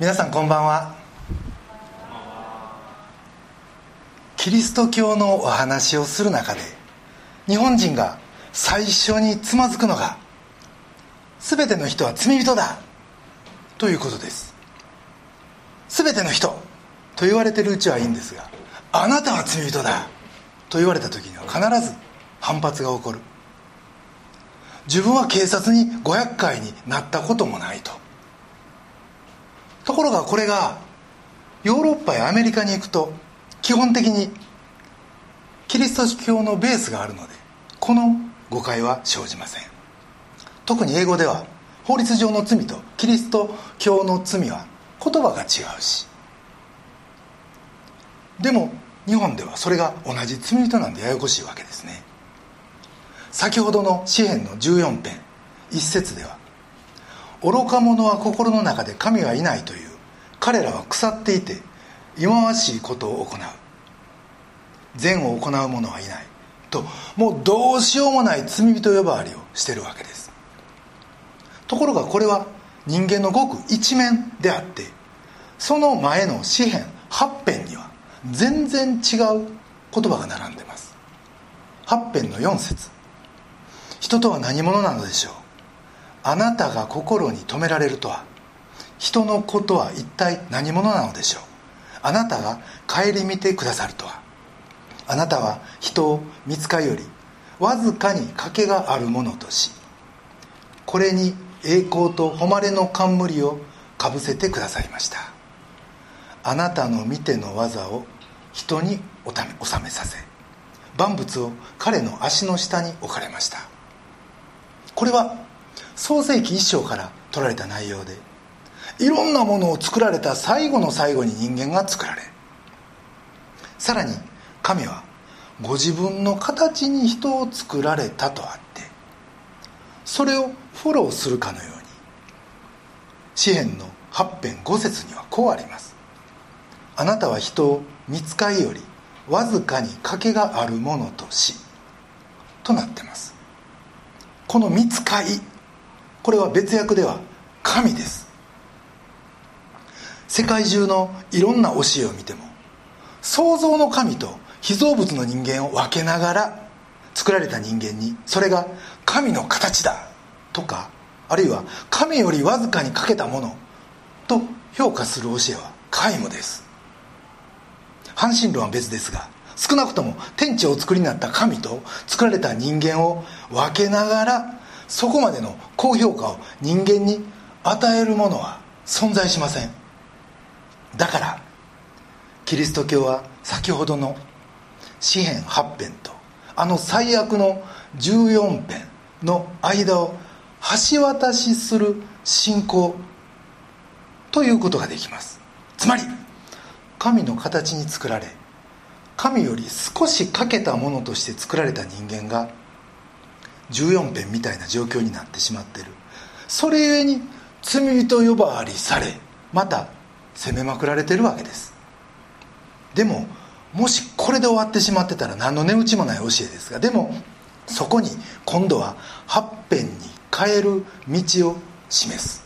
皆さんこんばんは。キリスト教のお話をする中で日本人が最初につまずくのが全ての人は罪人だということです。全ての人と言われてるうちはいいんですがあなたは罪人だと言われた時には必ず反発が起こる。自分は警察に500回になったこともないとと。ところがこれがヨーロッパやアメリカに行くと基本的にキリスト教のベースがあるのでこの誤解は生じません。特に英語では法律上の罪とキリスト教の罪は言葉が違うし。でも日本ではそれが同じ罪人なんでややこしいわけですね。先ほどの詩篇の14編一節では愚か者は心の中で神はいないという。彼らは腐っていて忌まわしいことを行う。善を行う者はいない。ともうどうしようもない罪人呼ばわりをしてるわけです。ところがこれは人間のごく一面であってその前の詩篇8編には全然違う言葉が並んでます。8編の4節。人とは何者なのでしょう？あなたが心に留められるとは人のことは一体何者なのでしょう。あなたが顧みてくださるとは。あなたは人を見つかよりわずかに賭けがあるものとしこれに栄光と誉れの冠をかぶせてくださいました。あなたの見ての技を人に収めさせ万物を彼の足の下に置かれました。これは創世紀一章から取られた内容でいろんなものを作られた最後の最後に人間が作られさらに神はご自分の形に人を作られたとあってそれをフォローするかのように詩篇の8編5節にはこうあります。あなたは人を見つかいよりわずかに賭けがあるものとしとなってます。この見つかいこれは別訳では神です。世界中のいろんな教えを見ても創造の神と被造物の人間を分けながら作られた人間にそれが神の形だとかあるいは神よりわずかにかけたものと評価する教えは皆無です。半神論は別ですが少なくとも天地をお作りになった神と作られた人間を分けながらそこまでの高評価を人間に与えるものは存在しませんだからキリスト教は先ほどの詩編8編とあの最悪の14編の間を橋渡しする信仰ということができます。つまり神の形に作られ神より少し欠けたものとして作られた人間が14編みたいな状況になってしまってる。それゆえに罪人呼ばわりされまた責めまくられてるわけです。でももしこれで終わってしまってたら何の値打ちもない教えですがでもそこに今度は8編に変える道を示す。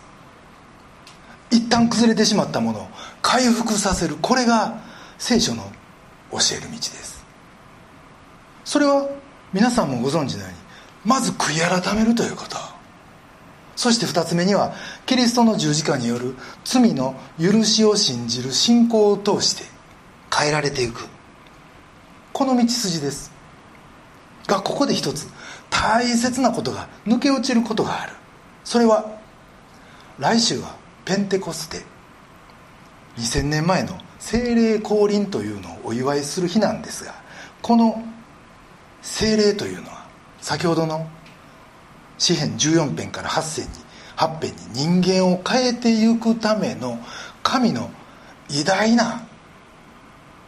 一旦崩れてしまったものを回復させる。これが聖書の教える道です。それは皆さんもご存知のようにまず悔い改めるということ。そして2つ目にはキリストの十字架による罪の許しを信じる信仰を通して変えられていく。この道筋です。がここで一つ大切なことが抜け落ちることがある。それは来週はペンテコステ。2000年前の精霊降臨というのをお祝いする日なんですがこの精霊というの先ほどの詩編14編から8編に8編に人間を変えていくための神の偉大な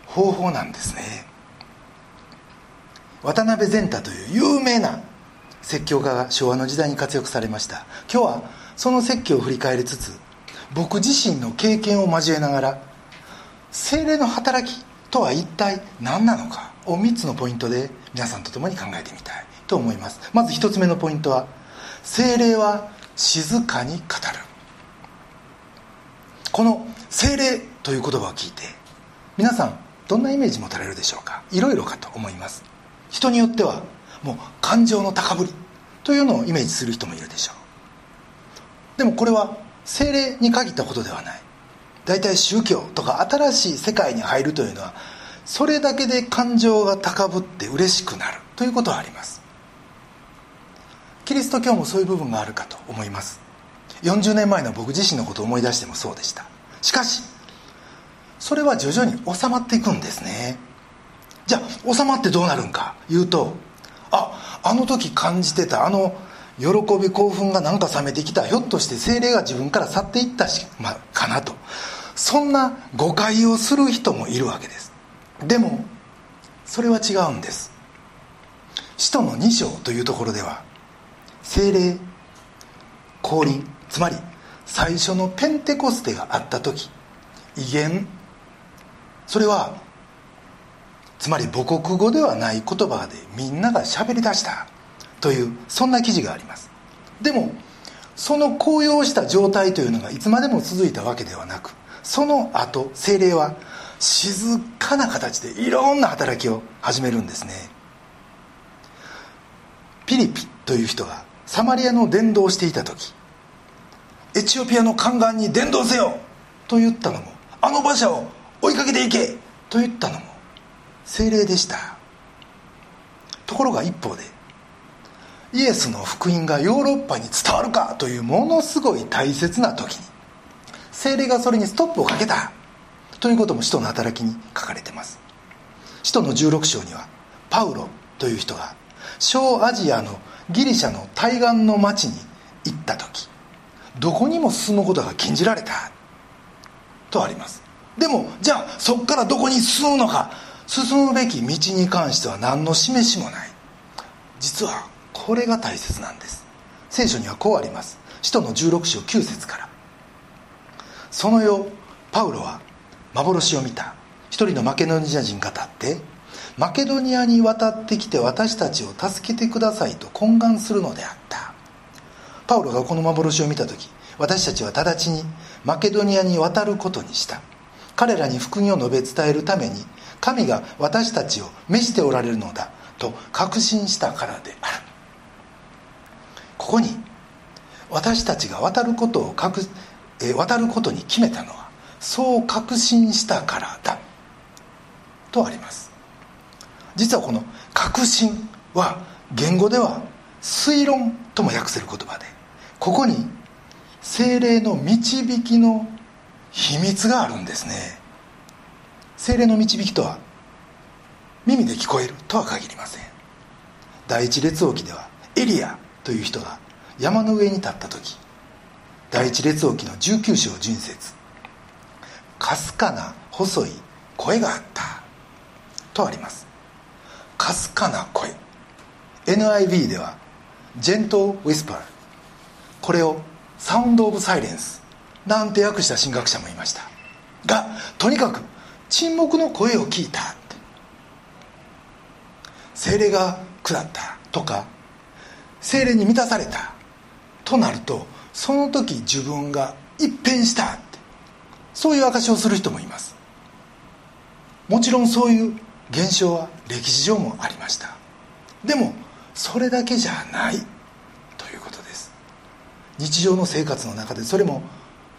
方法なんですね。渡辺善太という有名な説教家が昭和の時代に活躍されました。今日はその説教を振り返りつつ僕自身の経験を交えながら精霊の働きとは一体何なのかを3つのポイントで皆さんと共に考えてみたい。と思います。まず一つ目のポイントは精霊は静かに語る。この精霊という言葉を聞いて皆さんどんなイメージ持たれるでしょうか？いろいろかと思います。人によってはもう感情の高ぶりというのをイメージする人もいるでしょう。でもこれは精霊に限ったことではない。大体宗教とか新しい世界に入るというのはそれだけで感情が高ぶって嬉しくなるということはあります。キリスト教もそういう部分があるかと思います。40年前の僕自身のことを思い出してもそうでした。しかしそれは徐々に収まっていくんですね。じゃあ収まってどうなるんか？言うとああの時感じてたあの喜び興奮がなんか冷めてきた。ひょっとして精霊が自分から去っていったし、ま、かなと。そんな誤解をする人もいるわけです。でもそれは違うんです。使徒の2章というところでは精霊降臨つまり最初のペンテコステがあった時威厳それはつまり母国語ではない言葉でみんなが喋り出したというそんな記事があります。でもその高揚した状態というのがいつまでも続いたわけではなくその後精霊は静かな形でいろんな働きを始めるんですね。ピリピという人がサマリアの伝道をしていた時エチオピアの宦官に伝道せよと言ったのもあの馬車を追いかけていけと言ったのも精霊でした。ところが一方でイエスの福音がヨーロッパに伝わるかというものすごい大切な時に精霊がそれにストップをかけたということも使徒の働きに書かれてます。使徒の16章にはパウロという人が小アジアのギリシャの対岸の町に行った時どこにも進むことが禁じられたとあります。でもじゃあそこからどこに進むのか進むべき道に関しては何の示しもない。実はこれが大切なんです。聖書にはこうあります。使徒の16章9節から。その夜パウロは幻を見た。一人のマケドニア人が立ってマケドニアに渡ってきて私たちを助けてくださいと懇願するのであった。パウロがこの幻を見た時私たちは直ちにマケドニアに渡ることにした。彼らに福音を述べ伝えるために神が私たちを召しておられるのだと確信したからである。ここに私たちが渡ることを確え渡ることに決めたのはそう確信したからだとあります。実はこの確信は言語では推論とも訳せる言葉でここに精霊の導きの秘密があるんですね。精霊の導きとは耳で聞こえるとは限りません。第一列王記ではエリアという人が山の上に立った時第一列王記の19章純節かすかな細い声があったとあります。かすかな声。NIV ではジェントウィスパーこれをサウンド・オブ・サイレンスなんて訳した神学者もいました。がとにかく沈黙の声を聞いた。って精霊が下った。とか精霊に満たされた。となるとその時自分が一変した。ってそういう証しをする人もいます。もちろんそういう現象は歴史上もありました。でもそれだけじゃない。ということです。日常の生活の中でそれも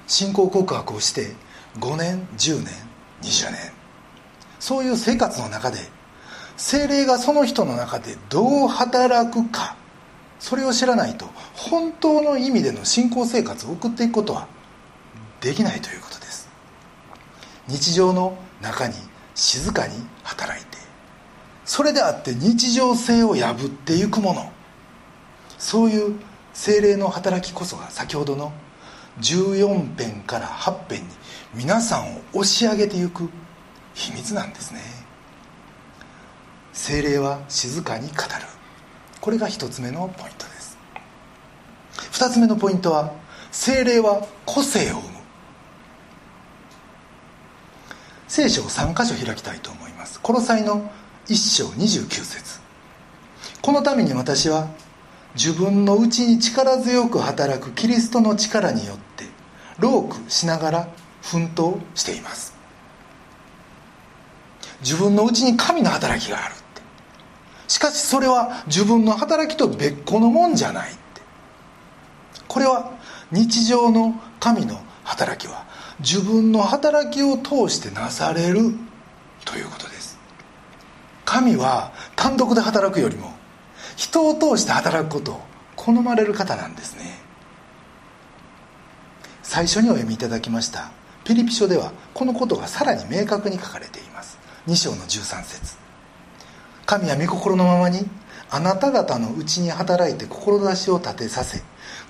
信仰告白をして5年10年20年。そういう生活の中で精霊がその人の中でどう働くか。それを知らないと本当の意味での信仰生活を送っていくことはできないということです。日常の中に静かに働いてそれであって日常性を破っていくもの。そういう精霊の働きこそが先ほどの14編から8編に皆さんを押し上げていく秘密なんですね。精霊は静かに語る。これが1つ目のポイントです。2つ目のポイントは精霊は個性を生む。聖書を3箇所開きたいと思います。この際の1章29節。このために私は自分のうちに力強く働くキリストの力によってロークしながら奮闘しています。自分のうちに神の働きがあるって。しかしそれは自分の働きと別個のもんじゃないって。これは日常の神の働きは自分の働きを通してなされるということです。神は単独で働くよりも人を通して働くことを好まれる方なんですね。最初にお読みいただきましたピリピ書ではこのことがさらに明確に書かれています。2章の13節。神は御心のままにあなた方のうちに働いて志を立てさせ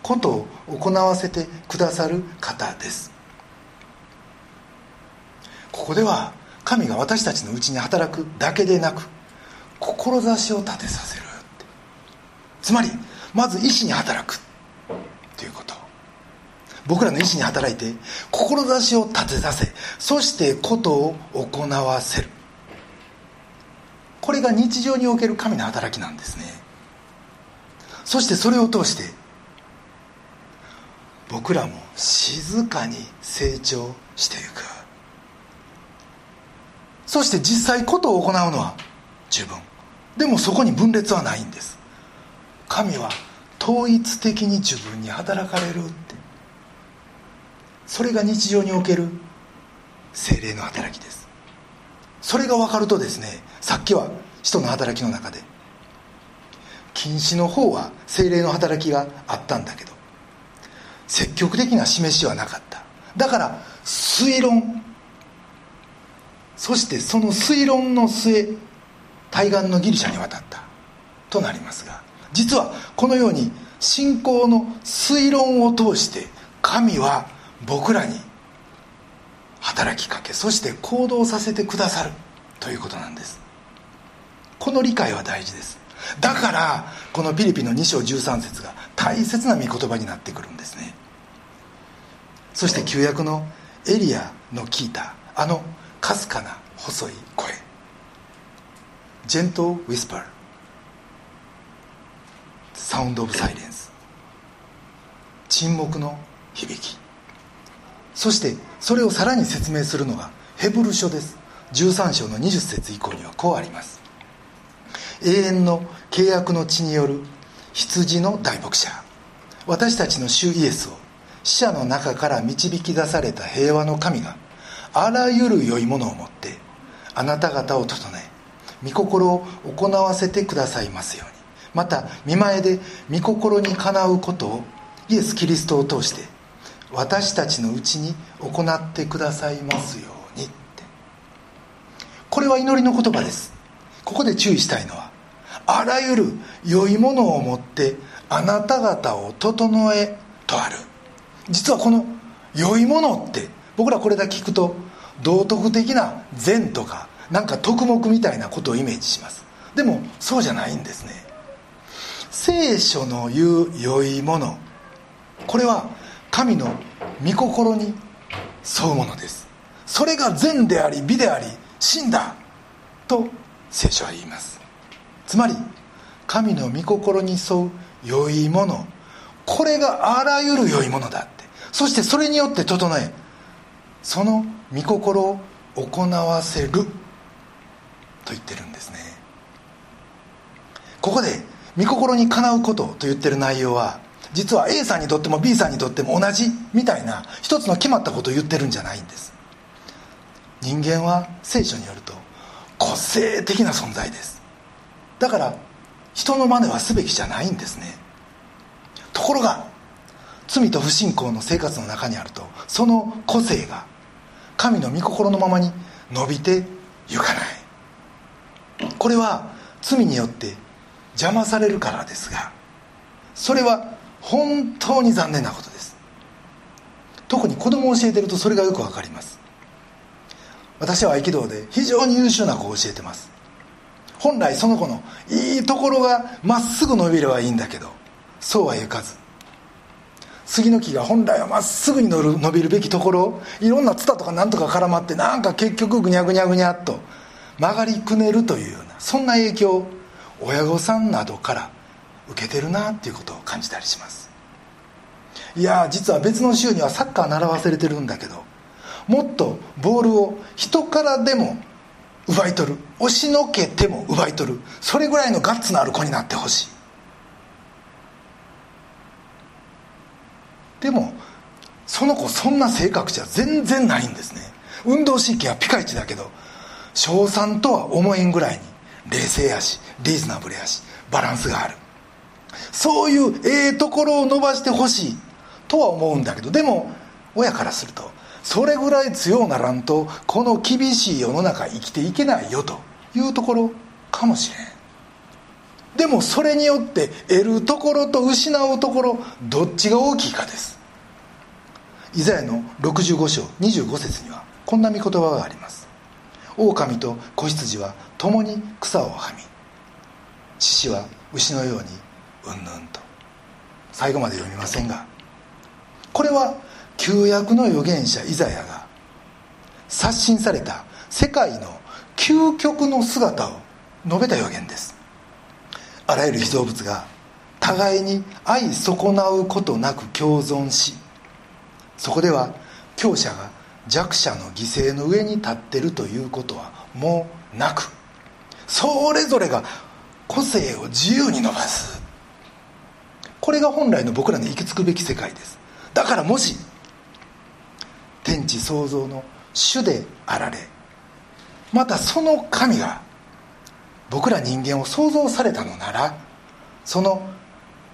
ことを行わせてくださる方です。ここでは神が私たちのうちに働くだけでなく志を立てさせるつまりまず意志に働く。ということ。僕らの意志に働いて志を立てさせそしてことを行わせる。これが日常における神の働きなんですね。そしてそれを通して僕らも静かに成長していく。そして実際ことを行うのは十分。でもそこに分裂はないんです。神は統一的に自分に働かれるって。それが日常における精霊の働きです。それが分かるとですねさっきは人の働きの中で禁止の方は精霊の働きがあったんだけど積極的な示しはなかった。だから推論そしてその推論の末対岸のギリシャに渡った。となりますが実はこのように信仰の推論を通して神は僕らに働きかけそして行動させてくださる。ということなんです。この理解は大事です。だからこのピリピの2章13節が大切な御言葉になってくるんですね。そして旧約のエリアの聞いたあのかすかな細い声。ジェントウィスパーサウンド・オブ・サイレンス沈黙の響き。そしてそれをさらに説明するのがヘブル書です。13章の20節以降にはこうあります。永遠の契約の地による羊の大牧者。私たちの主イエスを死者の中から導き出された平和の神があらゆる良いものをもってあなた方を整え御心を行わせてくださいますように。また見前で御心にかなうことをイエス・キリストを通して私たちのうちに行ってくださいますようにって。これは祈りの言葉です。ここで注意したいのはあらゆる良いものをもってあなた方を整えとある。実はこの良いものって僕らこれだけ聞くと道徳的な善とかなんか徳目みたいなことをイメージします。でもそうじゃないんですね。聖書の言う良いものこれは神の御心に沿うものです。それが善であり美であり真だと聖書は言います。つまり神の御心に沿う良いものこれがあらゆる良いものだって。そしてそれによって整えその御心を行わせると言ってるんですね。ここで御心にかなうことと言ってる内容は実は A さんにとっても B さんにとっても同じみたいな一つの決まったことを言ってるんじゃないんです。人間は聖書によると個性的な存在です。だから人の真似はすべきじゃないんですね。ところが罪と不信仰の生活の中にあるとその個性が神の御心のままに伸びてゆかない。これは罪によって邪魔されるからですがそれは本当に残念なことです。特に子供を教えてるとそれがよくわかります。私は合気道で非常に優秀な子を教えてます。本来その子のいいところがまっすぐ伸びればいいんだけどそうはいかず杉の木が本来はまっすぐに伸びるべきところいろんなツタとかなんとか絡まってなんか結局ぐにゃぐにゃぐにゃっと曲がりくねるというようなそんな影響を親御さんなどから受けてるなっていうことを感じたりします。いや実は別の州にはサッカー習わせれてるんだけどもっとボールを人からでも奪い取る押しのけても奪い取るそれぐらいのガッツのある子になってほしい。でもその子そんな性格じゃ全然ないんですね。運動神経はピカイチだけど小3とは思えんぐらいに冷静やしリーズナブルやしバランスがある。そういうええところを伸ばしてほしいとは思うんだけどでも親からするとそれぐらい強ならんとこの厳しい世の中生きていけないよというところかもしれん。でもそれによって得るところと失うところどっちが大きいかです。イザヤの65章25節にはこんな見言葉があります。狼と子羊は共に草をはみ獅子は牛のようにうんぬんと。最後まで読みませんがこれは旧約の預言者イザヤが刷新された世界の究極の姿を述べた予言です。あらゆる被造物が互いに愛損なうことなく共存しそこでは強者が弱者の犠牲の上に立ってるということはもうなくそれぞれが個性を自由に伸ばす。これが本来の僕らの行き着くべき世界です。だからもし天地創造の主であられまたその神が僕ら人間を創造されたのならその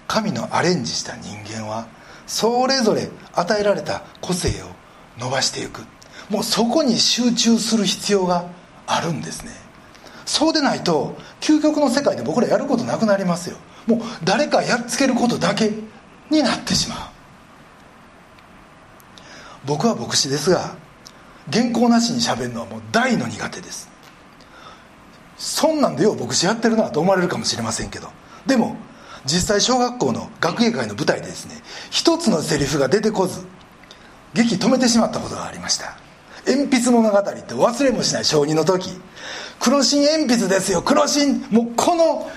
神のアレンジした人間はそれぞれ与えられた個性を伸ばしていく。もうそこに集中する必要があるんですね。そうでないと究極の世界で僕らやることなくなりますよ。もう誰かやっつけることだけになってしまう。僕は牧師ですが原稿なしにしゃべるのはもう大の苦手です。そんなんでよう牧師やってるなと思われるかもしれませんけど。でも実際小学校の学芸会の舞台でですね一つのセリフが出てこず劇止めてしまったことがありました。鉛筆物語って忘れもしない小2の時黒芯鉛筆ですよ黒芯。もうこの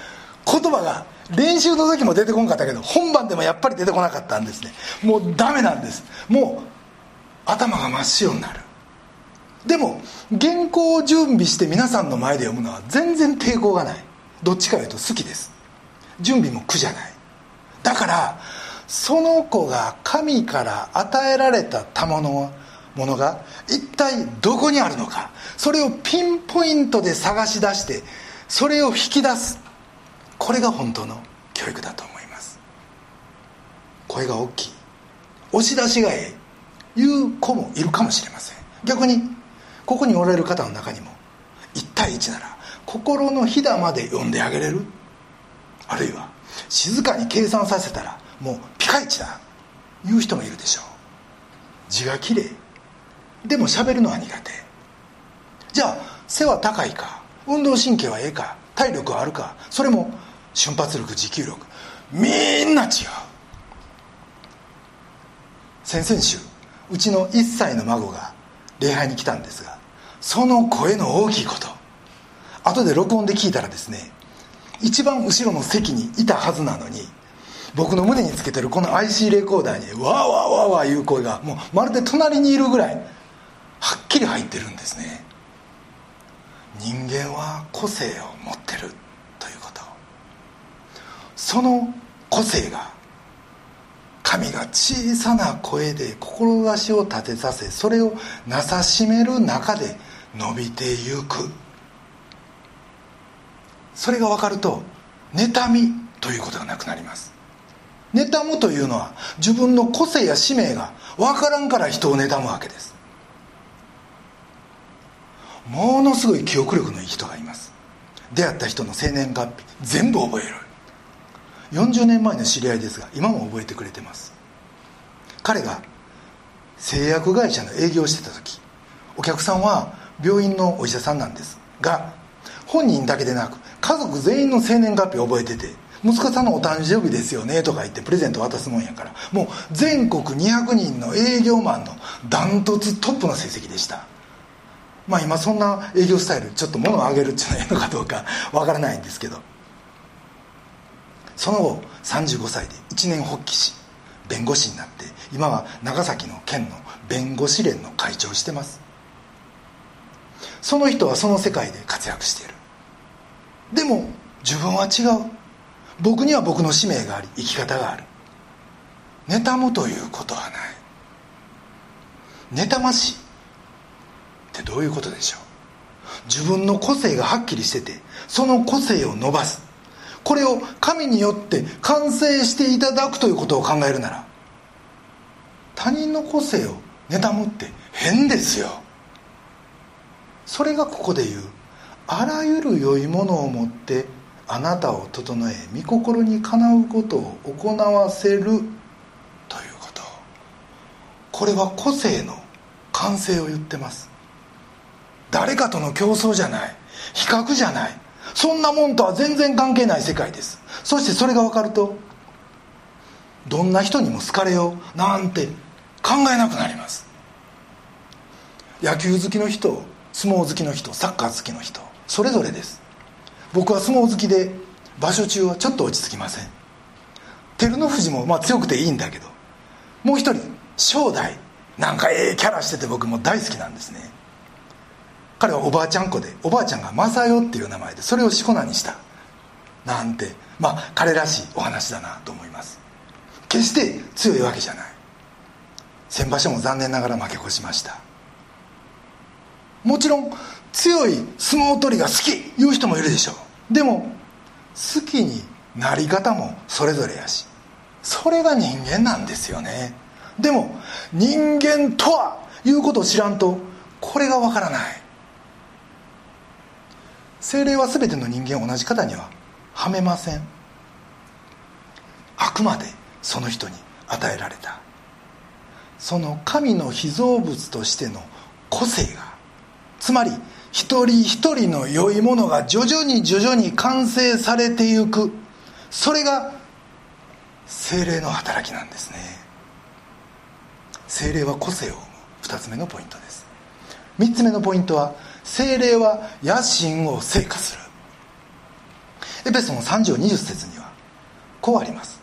言葉が練習の時も出てこなかったけど本番でもやっぱり出てこなかったんですね。もうダメなんです。もう頭が真っ白になる。でも原稿を準備して皆さんの前で読むのは全然抵抗がない。どっちかというと好きです。準備も苦じゃない。だからその子が神から与えられた賜物ものが一体どこにあるのか。それをピンポイントで探し出してそれを引き出す。これが本当の教育だと思います。声が大きい。押し出しがええ。いう子もいるかもしれません。逆にここにおられる方の中にも1対1なら心のひだまで読んであげれる？あるいは静かに計算させたらもうピカイチだいう人もいるでしょう。字がきれいでも喋るのは苦手。じゃあ背は高いか運動神経はええか体力はあるかそれも瞬発力持久力。みんな違う。先々週うちの1歳の孫が礼拝に来たんですがその声の大きいこと。後で録音で聞いたらですね一番後ろの席にいたはずなのに僕の胸につけてるこの IC レコーダーにわーわーわーわーいう声がもうまるで隣にいるぐらいはっきり入ってるんですね。人間は個性を持ってるということ。その個性が神が小さな声で志を立てさせそれをなさしめる中で伸びてゆく。それが分かると妬みということがなくなります。妬むというのは自分の個性や使命が分からんから人を妬むわけです。ものすごい記憶力のいい人がいます。出会った人の生年月日全部覚える。40年前の知り合いですが今も覚えてくれてます。彼が製薬会社の営業をしてた時お客さんは病院のお医者さんなんですが本人だけでなく家族全員の生年月日を覚えてて息子さんのお誕生日ですよねとか言ってプレゼント渡すもんやからもう全国200人の営業マンのダントツトップの成績でした。まあ今そんな営業スタイルちょっと物をあげるっていうのはええのかどうか わからないんですけど。その後35歳で一年発起し弁護士になって今は長崎の県の弁護士連の会長をしてます。その人はその世界で活躍している。でも自分は違う。僕には僕の使命があり生き方がある。妬むということはない。妬ましいってどういうことでしょう。自分の個性がはっきりしててその個性を伸ばす。これを神によって完成していただくということを考えるなら他人の個性を妬むって変ですよ。それがここで言う。あらゆる良いものをもってあなたを整え御心にかなうことを行わせるということ。これは個性の完成を言ってます。誰かとの競争じゃない。比較じゃない。そんなもんとは全然関係ない世界です。そしてそれが分かるとどんな人にも好かれよう。なんて考えなくなります。野球好きの人相撲好きの人サッカー好きの人それぞれです。僕は相撲好きで場所中はちょっと落ち着きません。照ノ富士もまあ強くていいんだけどもう一人正代。なんかええキャラしてて僕も大好きなんですね。彼はおばあちゃん子でおばあちゃんが正代っていう名前でそれをしこ名にした。なんてまあ彼らしいお話だなと思います。決して強いわけじゃない。先場所も残念ながら負け越しました。もちろん強い相撲取りが好きいう人もいるでしょう。でも好きになり方もそれぞれやしそれが人間なんですよね。でも人間とはいうことを知らんとこれがわからない。精霊は全ての人間を同じ方にははめません。あくまでその人に与えられた。その神の被造物としての個性がつまり一人一人の良いものが徐々に徐々に完成されていく。それが精霊の働きなんですね。精霊は個性を生む。2つ目のポイントです。3つ目のポイントは精霊は野心を成果す。るエペソン3条20節にはこうあります。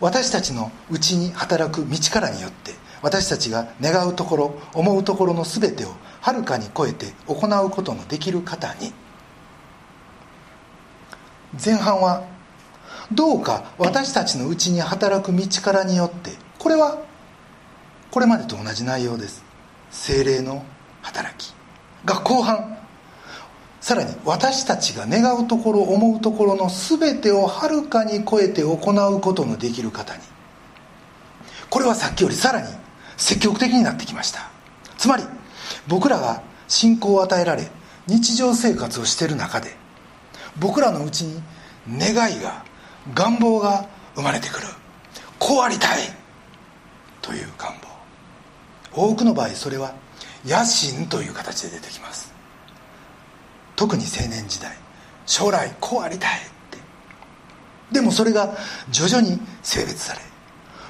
私たちのうちに働く道からによって私たちが願うところ思うところの全てをはるかに超えて行うことのできる方に。前半はどうか私たちのうちに働く道からによってこれはこれまでと同じ内容です。精霊の働き。が後半。さらに私たちが願うところ思うところの全てをはるかに超えて行うことのできる方に。これはさっきよりさらに積極的になってきました。つまり僕らが信仰を与えられ日常生活をしている中で僕らのうちに願いが願望が生まれてくる。こうありたい。という願望。多くの場合それは野心という形で出てきます。特に青年時代将来こうありたいって。でもそれが徐々に性別され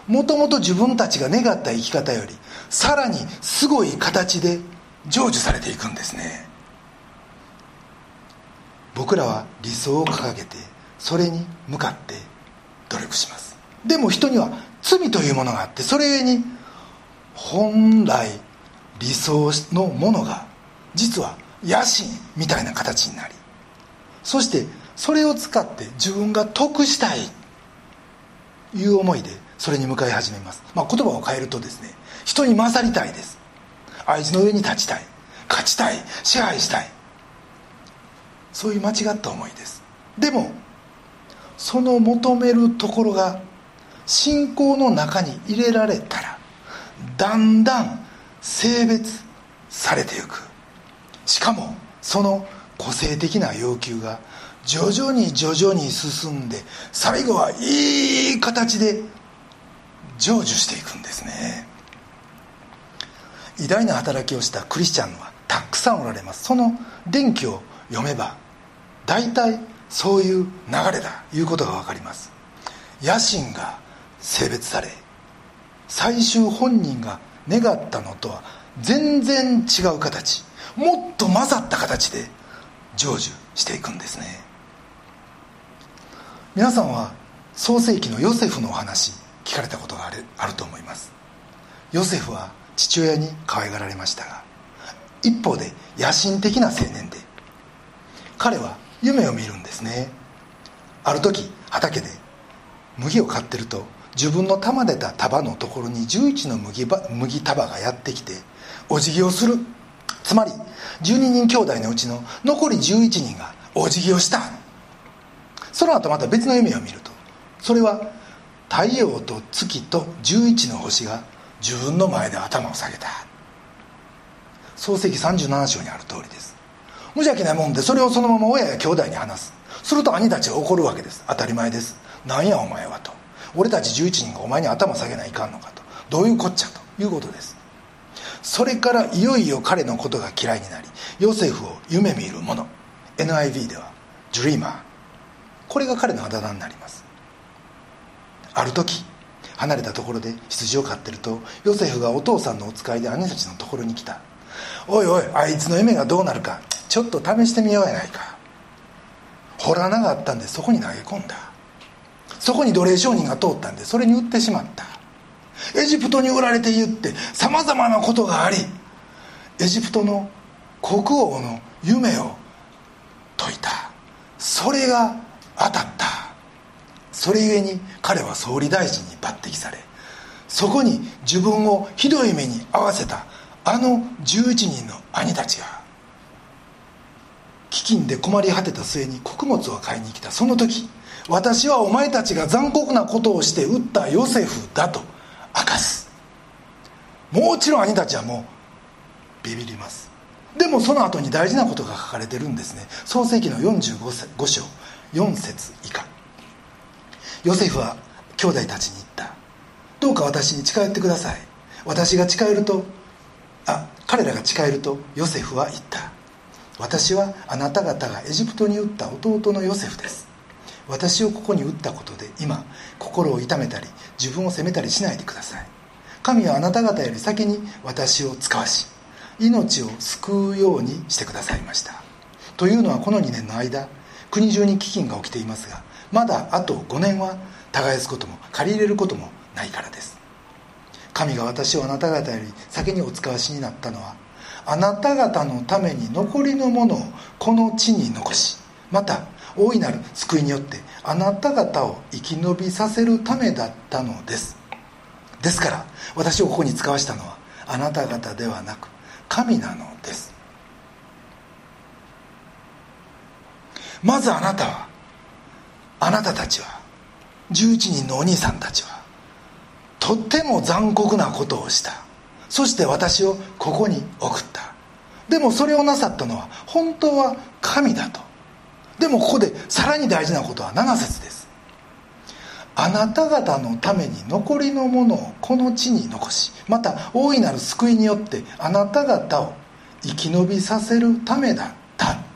もともと自分たちが願った生き方よりさらにすごい形で成就されていくんですね。僕らは理想を掲げてそれに向かって努力します。でも人には罪というものがあってそれゆえに本来理想のものが実は野心みたいな形になりそしてそれを使って自分が得したいいう思いでそれに向かい始めます、まあ、言葉を変えるとですね人に勝りたいです。相手の上に立ちたい。勝ちたい。支配したい。そういう間違った思いです。でもその求めるところが信仰の中に入れられたらだんだん性別されていく。しかもその個性的な要求が徐々に徐々に進んで最後はいい形で成就していくんですね。偉大な働きをしたクリスチャンはたくさんおられます。その伝記を読めば大体そういう流れだいうことが分かります。野心が性別され最終本人が願ったのとは全然違う形もっと混ざった形で成就していくんですね。皆さんは創世紀のヨセフのお話聞かれたことがあるあると思います。ヨセフは父親に可愛がられましたが一方で野心的な青年で彼は夢を見るんですね。ある時畑で麦を買ってると自分の束ねた束のところに11の麦麦束がやってきてお辞儀をする。つまり12人兄弟のうちの残り11人がお辞儀をした。その後また別の夢を見るとそれは太陽と月と11の星が自分の前で頭を下げた。創世紀37章にある通りです。無邪気なもんでそれをそのまま親や兄弟に話す。すると兄たちが怒るわけです。当たり前です。なんやお前はと。俺たち11人がお前に頭下げないかんのかと。どういうこっちゃと。いうことです。それからいよいよ彼のことが嫌いになりヨセフを夢見る者。NIV では「ジュリーマー」これが彼のあだ名になります。ある時離れたところで羊を飼ってるとヨセフがお父さんのお使いで兄たちのところに来た。おいおいあいつの夢がどうなるかちょっと試してみようやないか。掘らなかったんでそこに投げ込んだ。そこに奴隷商人が通ったんでそれに売ってしまった。エジプトに売られて言ってさまざまなことがありエジプトの国王の夢を解いた。それが当たった。それゆえに彼は総理大臣に抜擢されそこに自分をひどい目に遭わせたあの11人の兄たちが飢饉で困り果てた末に穀物を買いに来た。その時私はお前たちが残酷なことをして撃ったヨセフだと明かす。もちろん兄たちはもうビビります。でもその後に大事なことが書かれてるんですね。創世紀の45章4節以下。ヨセフは兄弟たちに言った。どうか私に近寄ってください。私が近寄るとあ彼らが近寄るとヨセフは言った。私はあなた方がエジプトに撃った弟のヨセフです。私をここに撃ったことで今心を痛めたり自分を責めたりしないでください。神はあなた方より先に私を使わし命を救うようにしてくださいました。というのはこの2年の間国中に飢饉が起きていますがまだあと5年は耕すことも借り入れることもないからです。神が私をあなた方より先にお使わしになったのはあなた方のために残りのものをこの地に残しまた大いなる救いによってあなた方を生き延びさせるためだったのです。ですから私をここに使わしたのはあなた方ではなく神なのです。まずあなたはあなたたちは11人のお兄さんたちはとっても残酷なことをした。そして私をここに送った。でもそれをなさったのは本当は神だと。でもここでさらに大事なことは7節です。あなた方のために残りのものをこの地に残しまた大いなる救いによってあなた方を生き延びさせるためだった。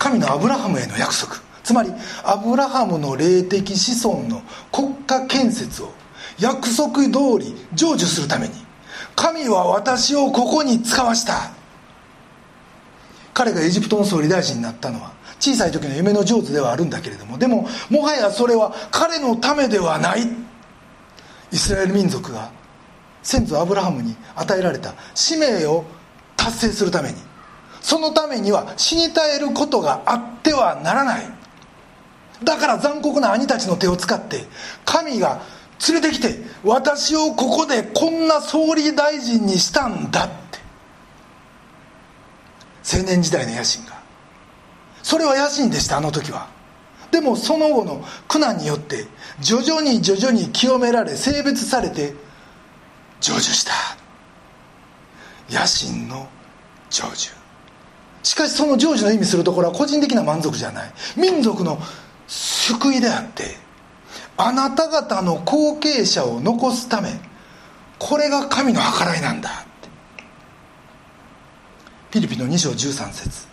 神のアブラハムへの約束。つまりアブラハムの霊的子孫の国家建設を約束通り成就するために神は私をここに使わした。彼がエジプトの総理大臣になったのは小さい時の夢の上手ではあるんだけれどもでももはやそれは彼のためではない。イスラエル民族が先祖アブラハムに与えられた使命を達成するためにそのためには死に絶えることがあってはならない。だから残酷な兄たちの手を使って神が連れてきて私をここでこんな総理大臣にしたんだって。青年時代の野心が。それは野心でしたあの時は。でもその後の苦難によって徐々に徐々に清められ性別されて成就した。野心の成就。しかしその成就の意味するところは個人的な満足じゃない。民族の救いであってあなた方の後継者を残すためこれが神の計らいなんだフィリピの2章13節。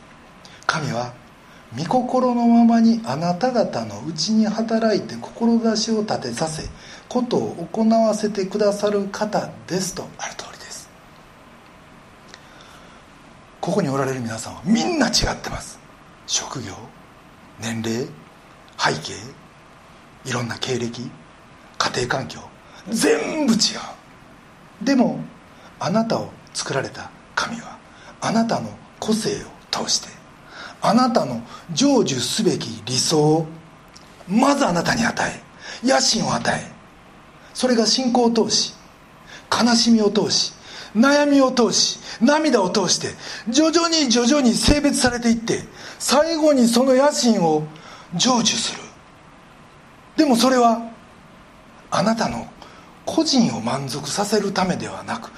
神は御心のままにあなた方のうちに働いて志を立てさせことを行わせてくださる方ですとある通りですここにおられる皆さんはみんな違ってます。職業年齢背景いろんな経歴家庭環境全部違う。でもあなたを作られた神はあなたの個性を通してあなたの成就すべき理想をまずあなたに与え野心を与えそれが信仰を通し悲しみを通し悩みを通し涙を通して徐々に徐々に性別されていって最後にその野心を成就する。でもそれはあなたの個人を満足させるためではなく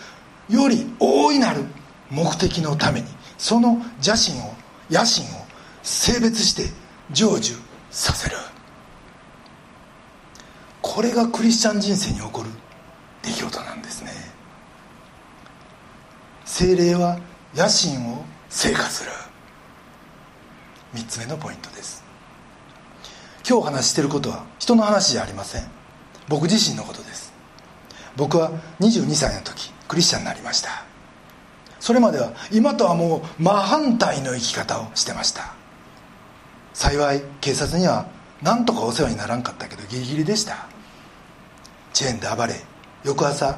より大いなる目的のためにその邪心を野心を性別して成就させる。これがクリスチャン人生に起こる出来事なんです。精霊は野心を成果する。3つ目のポイントです。今日お話ししてることは人の話じゃありません。僕自身のことです。僕は22歳の時クリスチャンになりました。それまでは今とはもう真反対の生き方をしてました。幸い警察には何とかお世話にならんかったけどギリギリでした。チェーンで暴れ翌朝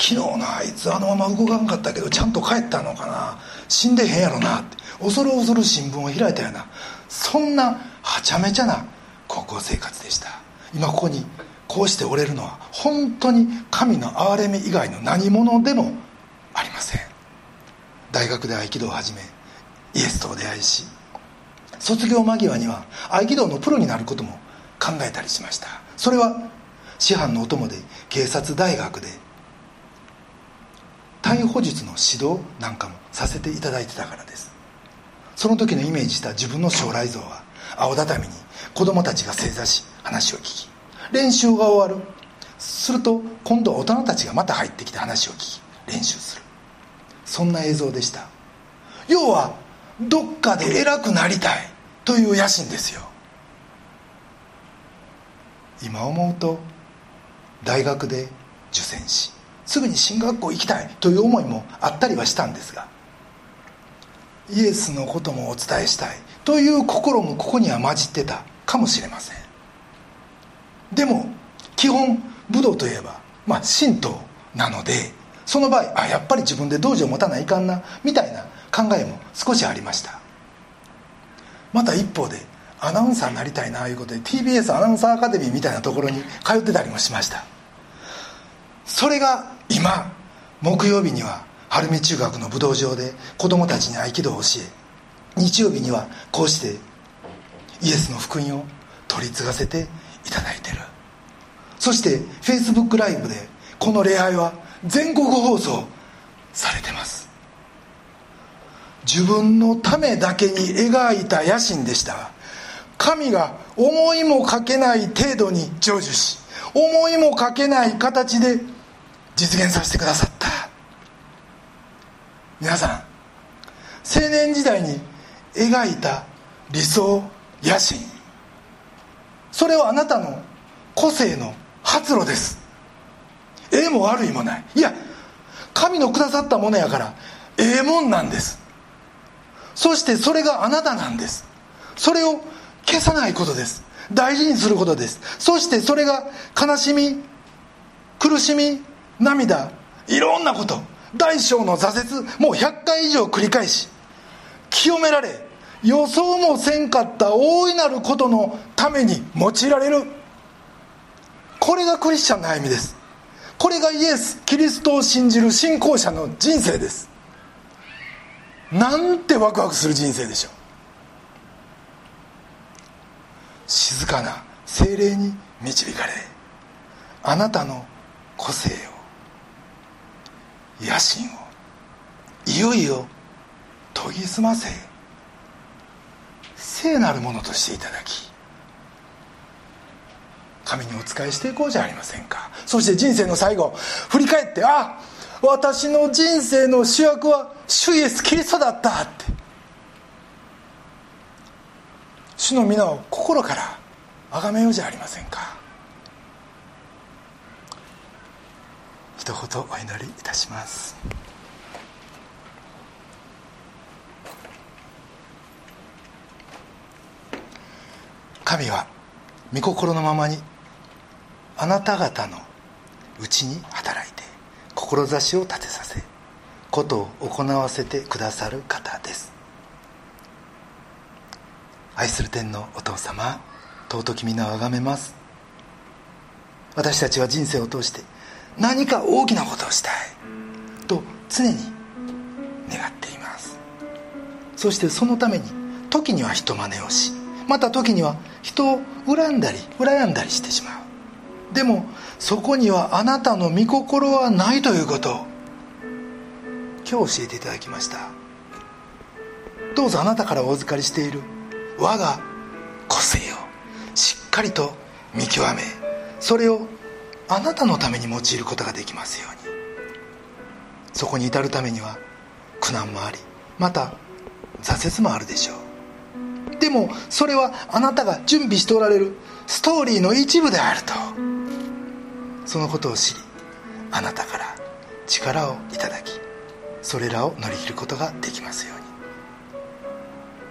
昨日のあいつあのまま動かんかったけどちゃんと帰ったのかな？死んでへんやろなって。恐る恐る新聞を開いたような。そんなはちゃめちゃな高校生活でした。今ここにこうしておれるのは本当に神の憐れみ以外の何者でもありません。大学で合気道を始めイエスとお出会いし卒業間際には合気道のプロになることも考えたりしました。それは師範のお供で警察大学で逮捕術の指導なんかもさせていただいてたからです。その時のイメージした自分の将来像は青畳に子供たちが正座し話を聞き練習が終わる。すると今度は大人たちがまた入ってきて話を聞き練習する。そんな映像でした。要はどっかで偉くなりたいという野心ですよ。今思うと大学で受験しすぐに進学校行きたいという思いもあったりはしたんですがイエスのこともお伝えしたいという心もここには混じってたかもしれません。でも基本武道といえばまあ神道なのでその場合あやっぱり自分で道場を持たないかんなみたいな考えも少しありました。また一方でアナウンサーになりたいなあいうことで TBS アナウンサーアカデミーみたいなところに通ってたりもしました。それが今木曜日には晴海中学の武道場で子供たちに合気道を教え日曜日にはこうしてイエスの福音を取り継がせていただいてる。そしてフェイスブックライブでこの礼拝は全国放送されてます。自分のためだけに描いた野心でした。神が思いもかけない程度に成就し思いもかけない形で実現させてくださった。皆さん青年時代に描いた理想野心。それはあなたの個性の発露です。ええも悪いもない。いや神のくださったものやからええもんなんです。そしてそれがあなたなんです。それを消さないことです。大事にすることです。そしてそれが悲しみ苦しみ涙いろんなこと大小の挫折もう100回以上繰り返し清められ予想もせんかった大いなることのために用いられる。これがクリスチャンの歩みです。これがイエス・キリストを信じる信仰者の人生です。なんてワクワクする人生でしょう。静かな精霊に導かれあなたの個性を野心をいよいよ研ぎ澄ませ聖なるものとしていただき神にお仕えしていこうじゃありませんか。そして人生の最後振り返ってあ私の人生の主役は主イエス・キリストだったって。主の皆を心から崇めようじゃありませんか。一言お祈りいたします。神は御心のままにあなた方のうちに働いて志を立てさせことを行わせてくださる方です。愛する天のお父様尊き皆をあがめます。私たちは人生を通して何か大きなことをしたい。と常に願っています。そしてそのために時には人真似をしまた時には人を恨んだり羨んだりしてしまう。でもそこにはあなたの御心はないということを今日教えていただきました。どうぞあなたからお預かりしている我が個性をしっかりと見極めそれをあなたのために用いることができますように。そこに至るためには苦難もありまた挫折もあるでしょう。でもそれはあなたが準備しておられるストーリーの一部であると。そのことを知りあなたから力をいただきそれらを乗り切ることができますように。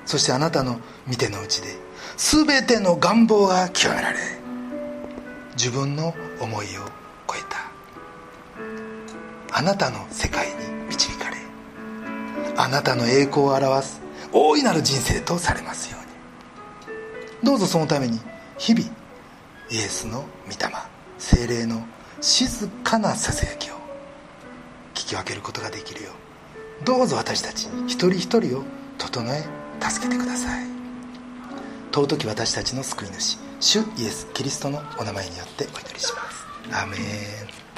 そしてあなたの見てのうちで全ての願望が清められ自分の思いを超えた。あなたの世界に導かれ。あなたの栄光を表す大いなる人生とされますように。どうぞそのために日々イエスの御霊精霊の静かなささやきを聞き分けることができるようどうぞ私たち一人一人を整え助けてください。尊き私たちの救い主主イエス・キリストのお名前によってお祈りします。アメン。